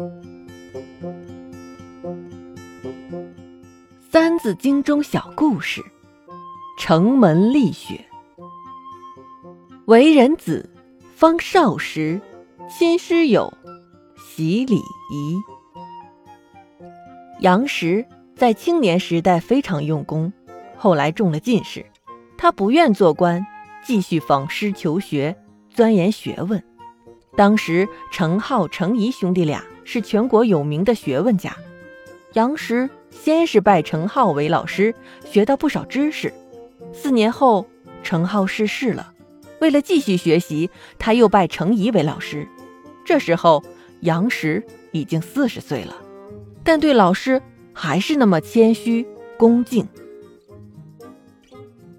《三字经》中小故事：城门立雪。为人子，方少时，亲师友，习礼仪。杨时在青年时代非常用功，后来中了进士，他不愿做官，继续访师求学，钻研学问。当时程颢、程颐兄弟俩是全国有名的学问家。杨时先是拜程颢为老师，学到不少知识。四年后，程颢逝世了。为了继续学习，他又拜程颐为老师。这时候，杨时已经四十岁了，但对老师还是那么谦虚恭敬。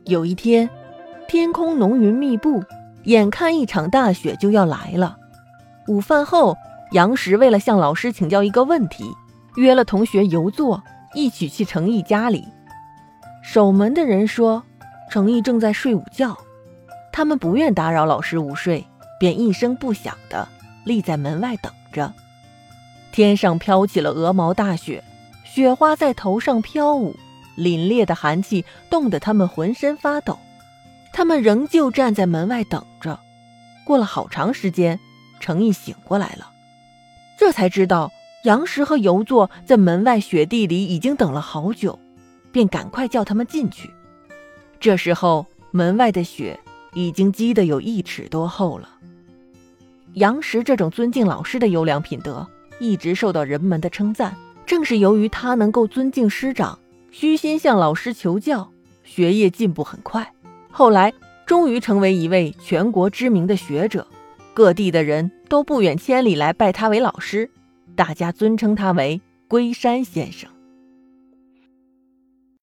有一天，天空浓云密布，眼看一场大雪就要来了。午饭后，杨时为了向老师请教一个问题。约了同学游坐一起去程颐家里，守门的人说程颐正在睡午觉，他们不愿打扰老师午睡，便一声不响的立在门外等着。天上飘起了鹅毛大雪，雪花在头上飘舞，凛冽的寒气冻得他们浑身发抖。他们仍旧站在门外等着。过了好长时间，程颐醒过来了，这才知道。杨时和游作在门外雪地里已经等了好久，便赶快叫他们进去。这时候，门外的雪已经积得有一尺多厚了。杨时这种尊敬老师的优良品德，一直受到人们的称赞。正是由于他能够尊敬师长，虚心向老师求教，学业进步很快。后来，终于成为一位全国知名的学者，各地的人都不远千里来拜他为老师。大家尊称他为龟山先生。